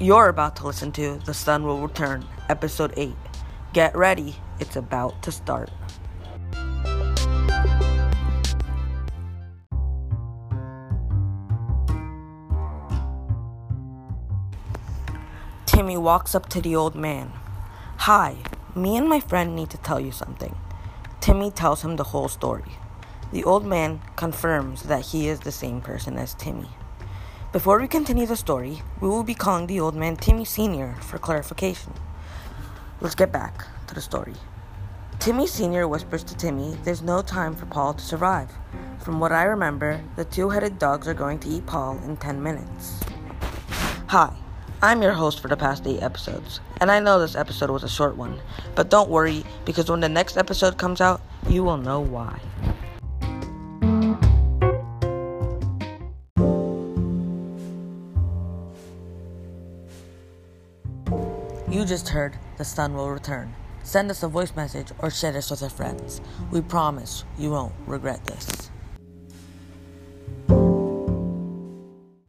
You're about to listen to The Sun Will Return, Episode 8. Get ready, it's about to start. Timmy walks up to the old man. Hi, me and my friend need to tell you something. Timmy tells him the whole story. The old man confirms that he is the same person as Timmy. Before we continue the story, we will be calling the old man Timmy Sr. for clarification. Let's get back to the story. Timmy Sr. whispers to Timmy there's no time for Paul to survive. From what I remember, the two headed dogs are going to eat Paul in 10 minutes. Hi, I'm your host for the past eight episodes, and I know this episode was a short one, but don't worry because when the next episode comes out, you will know why. You just heard The Sun Will Return. Send us a voice message or share this with your friends. We promise you won't regret this.